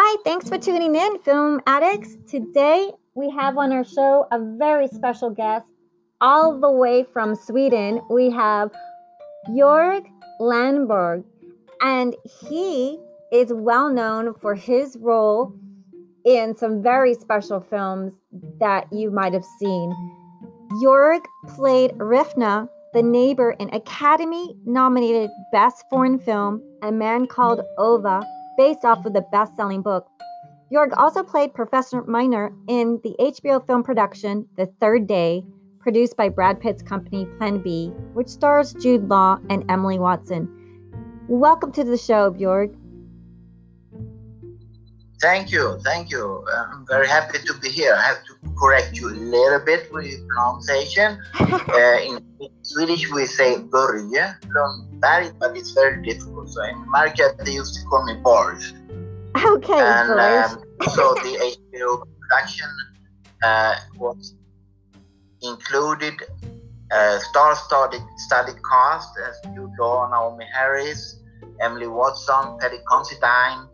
Hi, thanks for tuning in, Film Addicts. Today we have on our show a very special guest, all the way from Sweden. We have Jörg Landberg, and he is well known for his role in some very special films that you might have seen. Jörg played Rifna, the neighbor, in Academy nominated Best Foreign Film, A Man Called Ove, based off of mm-hmm. the best selling book. Jörg also played Professor Minor in the HBO film production The Third Day, produced by Brad Pitt's company Plan B, which stars Jude Law and Emily Watson. Welcome to the show, Bjorg. Thank you, thank you. I'm very happy to be here. I have to correct you a little bit with your pronunciation. uh, in Swedish, we say Börje Lundberg, but it's very difficult. So in America, they used to call me Borge. Okay, and um, so the HBO production uh, was included uh, star-studded studied cast as Jude Law, Naomie Harris, Emily Watson, Paddy Considine,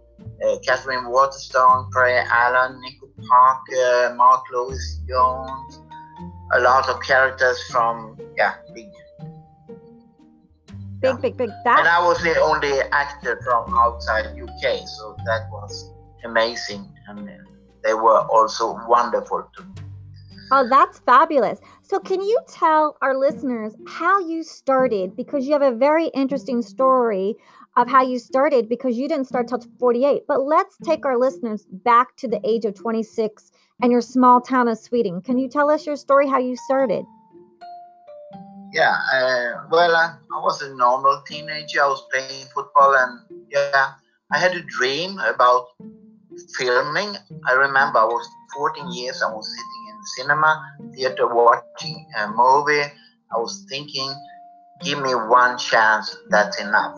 uh, Katherine Waterston, Freya Allan, Nico Parker, uh, Mark Lewis Jones, a lot of characters from yeah big. Big, big, big. That... And I was the only actor from outside UK, so that was amazing, and they were also wonderful to me. Oh, that's fabulous. So, can you tell our listeners how you started? Because you have a very interesting story of how you started because you didn't start till 48. But let's take our listeners back to the age of 26 and your small town of Sweden. Can you tell us your story, how you started? Yeah, uh, well, uh, I was a normal teenager. I was playing football, and yeah, I had a dream about filming. I remember I was 14 years, I was sitting in cinema theater watching a movie. I was thinking, give me one chance, that's enough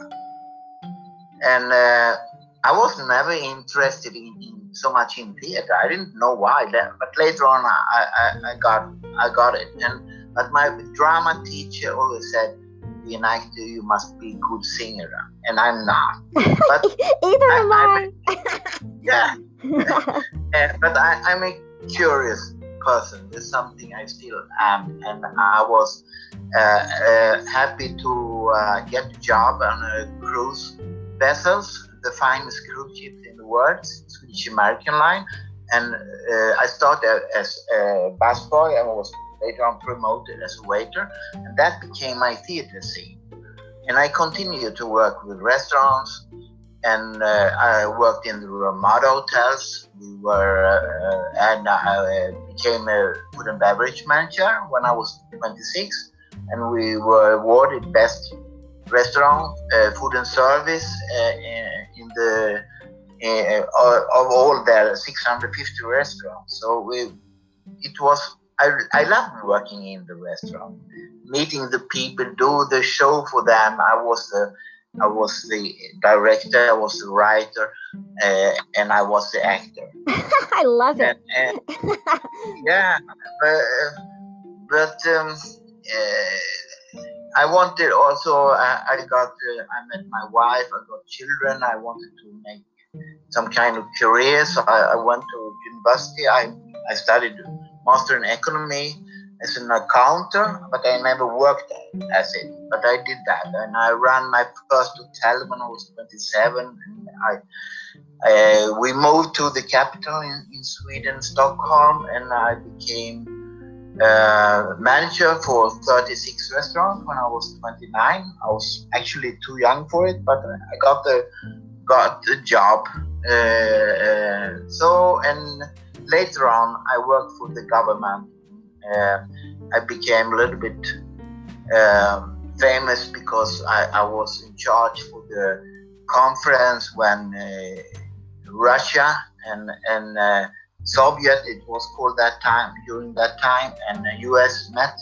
and uh, I was never interested in, in, so much in theater. I didn't know why, but later on I, I, I got I got it. And but my drama teacher always said, "Be an actor, you must be a good singer," and I'm not. But either am I. yeah, but I, I'm a curious person. It's something I still am, and I was uh, uh, happy to uh, get a job on a cruise vessels, the finest cruise ships in the world, Swedish American Line. And uh, I started as a busboy and was later on promoted as a waiter. And that became my theater scene. And I continued to work with restaurants and uh, I worked in the Ramada hotels. We were, uh, and I became a food and beverage manager when I was 26. And we were awarded best restaurant, uh, food and service uh, in the uh, of all the 650 restaurants. So we, it was I, I loved working in the restaurant, meeting the people, do the show for them. I was the I was the director, I was the writer, uh, and I was the actor. I love it. And, and, yeah, but, but um, uh, I wanted also, I, I got, uh, I met my wife, I got children, I wanted to make some kind of career. So I, I went to university. I, I studied master in economy as an accountant, but I never worked as it. But I did that, and I ran my first hotel when I was 27. And I, uh, we moved to the capital in, in Sweden, Stockholm, and I became uh, manager for 36 restaurants when I was 29. I was actually too young for it, but I got the got the job. Uh, uh, so and later on, I worked for the government. Uh, I became a little bit um, famous because I, I, was in charge for the conference when uh, Russia and and Soviet, it was called that time, during that time, and the US met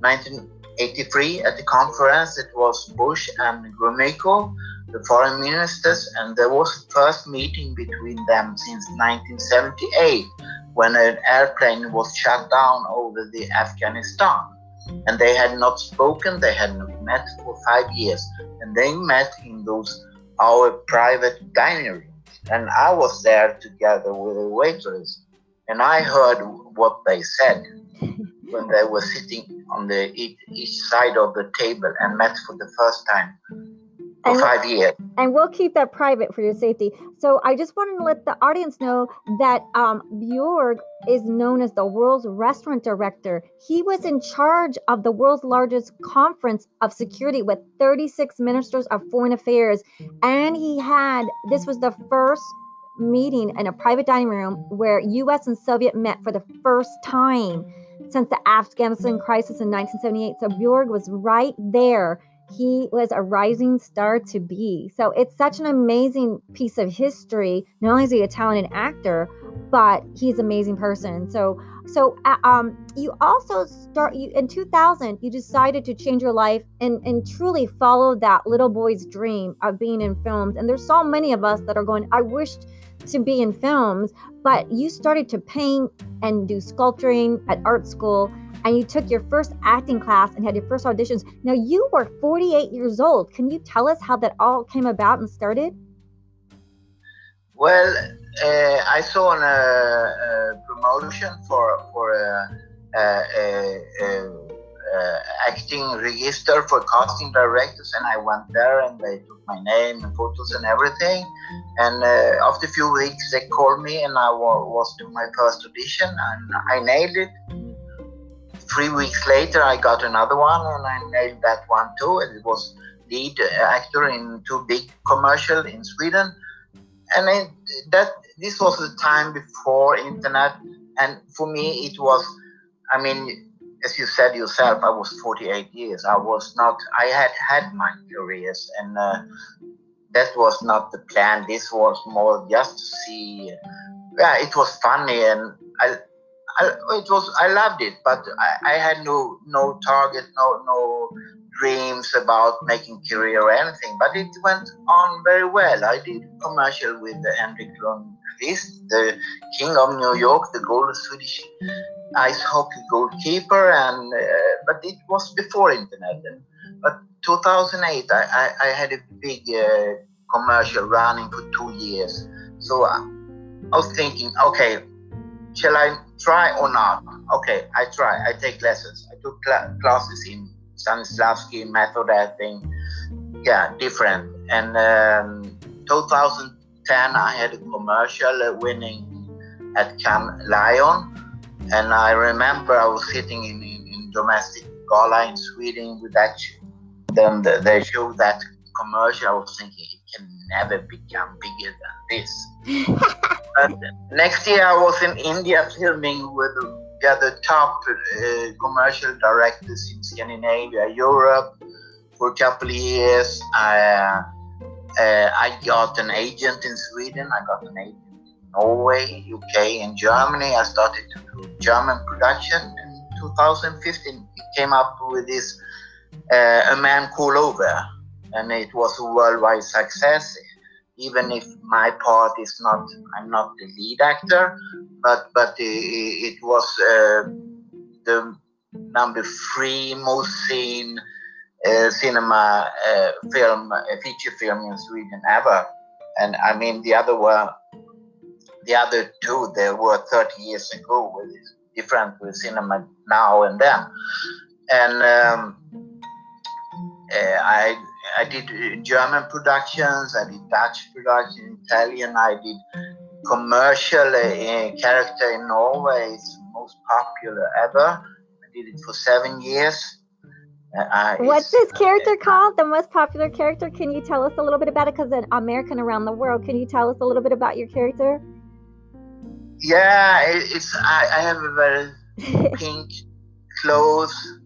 1983 at the conference. It was Bush and Gromyko, the foreign ministers, and there was a first meeting between them since 1978 when an airplane was shut down over the Afghanistan. And they had not spoken, they had not met for five years, and they met in those our private dining rooms. And I was there together with a waitress, and I heard what they said when they were sitting on the each, each side of the table and met for the first time for And- five years. and we'll keep that private for your safety. So I just wanted to let the audience know that um, Bjorg is known as the world's restaurant director. He was in charge of the world's largest conference of security with 36 ministers of foreign affairs, and he had this was the first meeting in a private dining room where U.S. and Soviet met for the first time since the Afghanistan crisis in 1978. So Bjorg was right there he was a rising star to be. So it's such an amazing piece of history. Not only is he a talented actor, but he's an amazing person. So so uh, um you also start you in 2000 you decided to change your life and and truly follow that little boy's dream of being in films. And there's so many of us that are going I wished to be in films, but you started to paint and do sculpturing at art school and you took your first acting class and had your first auditions. Now you were 48 years old. Can you tell us how that all came about and started? Well, uh, I saw an, uh, a promotion for for a, a, a, a, a acting register for casting directors, and I went there, and they took my name and photos and everything. And uh, after a few weeks, they called me, and I wa- was to my first audition, and I nailed it. Three weeks later, I got another one, and I nailed that one too. And it was lead actor in two big commercial in Sweden. And it, that this was the time before internet. And for me it was i mean as you said yourself i was 48 years. I was not i had had my careers and uh, that was not the plan. This was more just to see yeah it was funny and i, I it was i loved it but I, I had no no target no no dreams about making career or anything, but it went on very well. I did commercial with uh, Henrik Lundqvist, the king of New York, the gold Swedish ice hockey goalkeeper, and uh, but it was before internet. But 2008, I, I, I had a big uh, commercial running for two years, so I, I was thinking, okay, shall I try or not? Okay, I try. I take lessons. I took cla- classes in Stanislavski method acting. Yeah, different. And um, 2010, I had a commercial winning at Cannes Lion. And I remember I was sitting in, in, in domestic gala in Sweden with that. Then they showed that commercial. I was thinking can never become bigger than this. but next year I was in India filming with yeah, the top uh, commercial directors in Scandinavia, Europe. For a couple of years, I, uh, uh, I got an agent in Sweden. I got an agent in Norway, UK, and Germany. I started to do German production. In 2015, it came up with this uh, A Man Called Ove, and it was a worldwide success. Even if my part is not, I'm not the lead actor, but but it, it was uh, the number three most seen uh, cinema uh, film, feature film in Sweden ever. And I mean, the other were the other two. They were 30 years ago. With different with cinema now and then. And um, uh, I I did uh, German productions. I did Dutch production, Italian. I did commercial uh, character in Norway. It's most popular ever. I did it for seven years. Uh, What's this character called? The most popular character? Can you tell us a little bit about it? Because an American around the world, can you tell us a little bit about your character? Yeah, it, it's I, I have a very pink clothes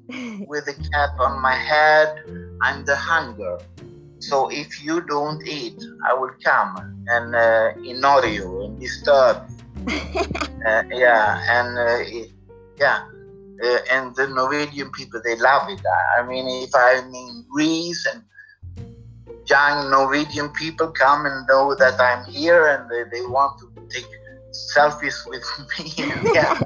with a cap on my head. I'm the hunger. So if you don't eat, I will come and uh, ignore you and disturb. Uh, yeah, and uh, yeah, uh, and the Norwegian people they love it. I I mean, if I'm in Greece and young Norwegian people come and know that I'm here and they, they want to take selfies with me. yeah.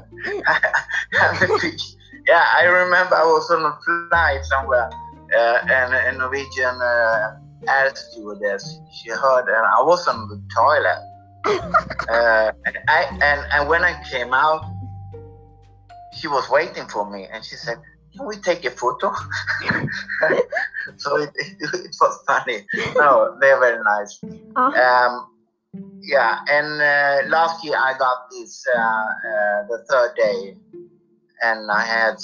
Have a pic- yeah, I remember I was on a flight somewhere uh, and a Norwegian uh, air stewardess, she heard, and I was on the toilet uh, I, and, and when I came out, she was waiting for me and she said, Can we take a photo? so it, it, it, was funny. No, they're very nice. Uh-huh. Um, yeah, and uh, last year I got this uh, uh, the third day, and I had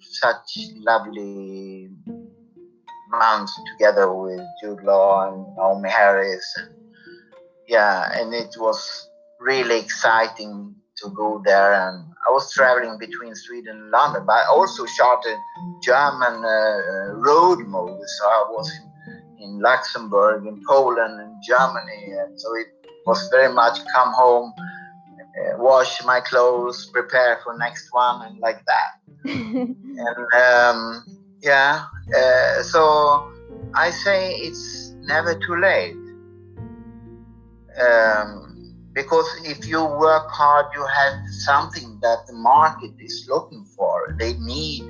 such lovely months together with Jude Law and Naomie Harris. Yeah, and it was really exciting to go there. And I was traveling between Sweden and London, but I also shot a German uh, road movie. So I was in, Luxembourg, in Poland, in Germany. And so it was very much come home, uh, wash my clothes, prepare for next one, and like that. and um, yeah, uh, so I say it's never too late. Um, because if you work hard, you have something that the market is looking for, they need,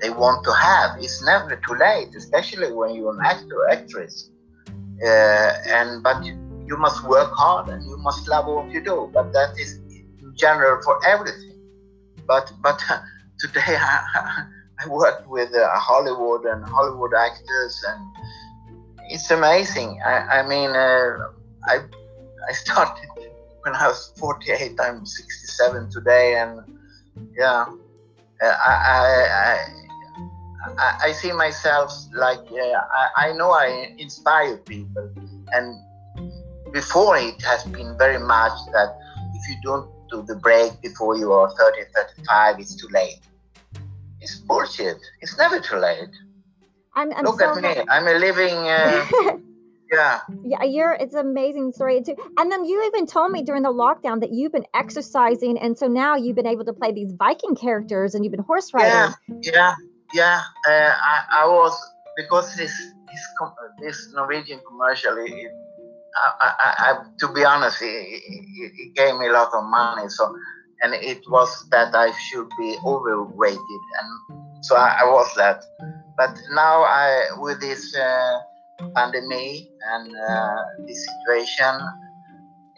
they want to have. It's never too late, especially when you're an actor or actress. Uh, and but you, you must work hard and you must love what you do. But that is general for everything. But but today I, I work with uh, Hollywood and Hollywood actors, and it's amazing. I, I mean, uh, I I started when I was 48. I'm 67 today, and yeah, uh, I, I, I, I see myself like uh, I, I know I inspire people, and before it has been very much that if you don't do the break before you are 30, 35, it's too late. It's bullshit. It's never too late. I'm, I'm Look so at me. I'm a living. Uh, yeah. Yeah, you're. It's an amazing story too. And then you even told me during the lockdown that you've been exercising, and so now you've been able to play these Viking characters, and you've been horse riding. Yeah, yeah, yeah. Uh, I, I was because this this this Norwegian commercial. It, I, I, to be honest, it, gave me a lot of money. So and it was that I should be overweighted, and so I, I was that. But now I, with this uh, pandemic and uh, this situation,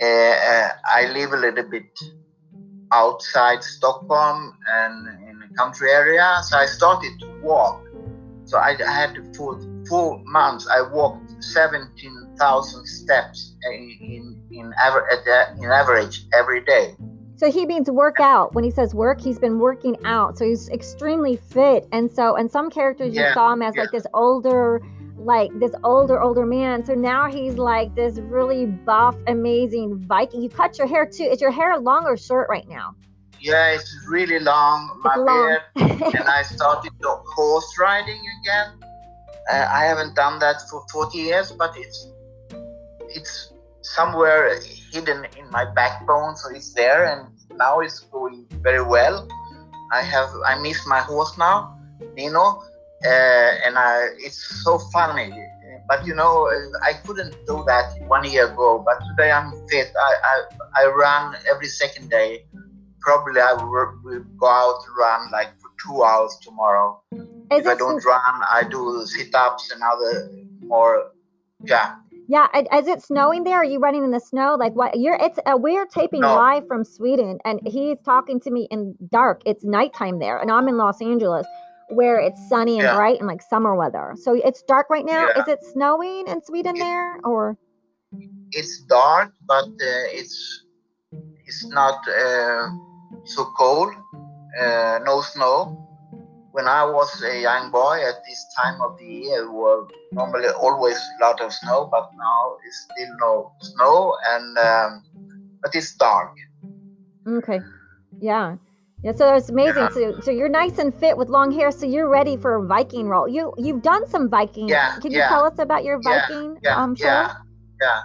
uh, uh, I live a little bit outside Stockholm and in the country area. So I started to walk. So I, I had for four months I walked seventeen thousand steps in in, aver- in average every day. So he means work out. When he says work, he's been working out. So he's extremely fit. And so, and some characters yeah, you saw him as yeah. like this older, like this older, older man. So now he's like this really buff, amazing Viking. You cut your hair too. Is your hair long or short right now? Yeah, it's really long. My long. beard. and I started horse riding again. Uh, I haven't done that for 40 years, but it's it's somewhere hidden in my backbone, so it's there, and now it's going very well. I have I miss my horse now, Nino, uh, and I, it's so funny. But you know, I couldn't do that one year ago. But today I'm fit. I I, I run every second day. Probably I will, will go out run like for two hours tomorrow. Is I don't run, I do sit ups and other more. Yeah, yeah, is it snowing there? Are you running in the snow? Like what? You're it's uh, we're taping no. live from Sweden, and he's talking to me in dark. It's nighttime there, and I'm in Los Angeles, where it's sunny and yeah. bright and like summer weather. So it's dark right now. Yeah. Is it snowing in Sweden it, there, or? It's dark, but uh, it's it's not uh, so cold. Uh, no snow when I was a young boy at this time of the year, it was normally always a lot of snow, but now it's still no snow, and um, but it's dark. Okay, yeah, yeah. So it's amazing. Yeah. So, so you're nice and fit with long hair, so you're ready for a Viking role. You you've done some Viking. Yeah. Can you yeah. tell us about your Viking yeah, um, show? Yeah, yeah,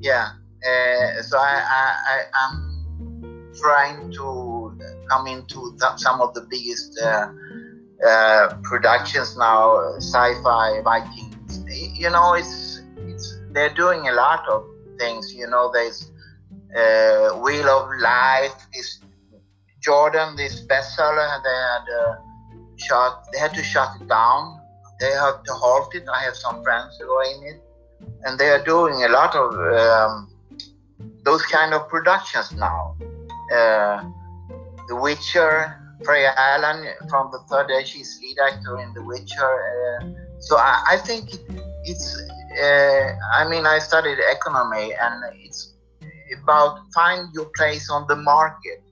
yeah. Uh, so I, I, I am trying to come into th- some of the biggest. Uh, uh, productions now, sci-fi, Vikings. You know, it's it's they're doing a lot of things. You know, there's uh, Wheel of Life. Is Jordan this bestseller? They had uh, shot. They had to shut it down. They have to halt it. I have some friends who are in it, and they are doing a lot of um, those kind of productions now. Uh, the Witcher, Freya Allan from the Third Day, she's lead actor in The Witcher. Uh, so I, I, think it's. Uh, I mean, I studied economy, and it's about find your place on the market.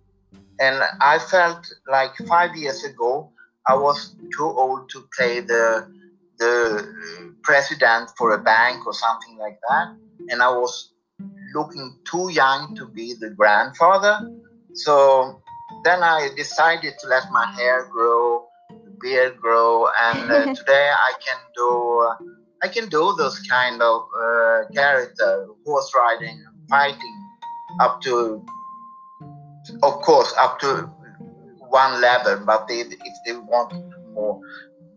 And I felt like five years ago I was too old to play the the president for a bank or something like that, and I was looking too young to be the grandfather. So then I decided to let my hair grow, beard grow, and uh, today I can do uh, I can do those kind of uh, character, horse riding, fighting, up to of course up to one level. But they, if they want more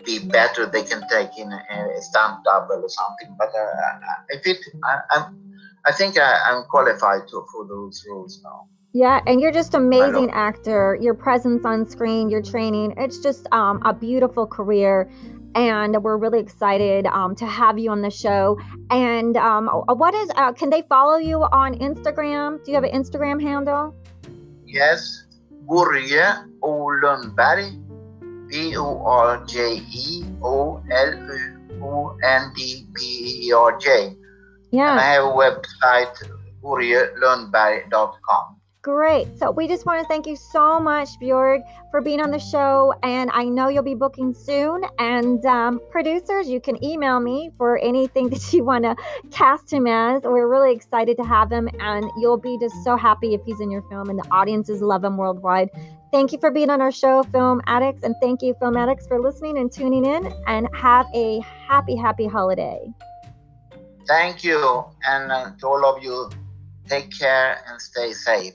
be better, they can take in a, a stunt double or something. But uh, if it, I, I'm, I think I, am qualified to, for those roles now. Yeah, and you're just amazing actor. Your presence on screen, your training, it's just um, a beautiful career. And we're really excited um, to have you on the show. And um, what is, uh, can they follow you on Instagram? Do you have an Instagram handle? Yes, Börje O Lundberg, B O R J E O L U N D B E R J. Yeah. And I have a website, börjelundberg.com. Great. So we just want to thank you so much, Björg, for being on the show. And I know you'll be booking soon. And um, producers, you can email me for anything that you want to cast him as. We're really excited to have him. And you'll be just so happy if he's in your film and the audiences love him worldwide. Thank you for being on our show, Film Addicts. And thank you, Film Addicts, for listening and tuning in. And have a happy, happy holiday. Thank you. And uh, to all of you, take care and stay safe.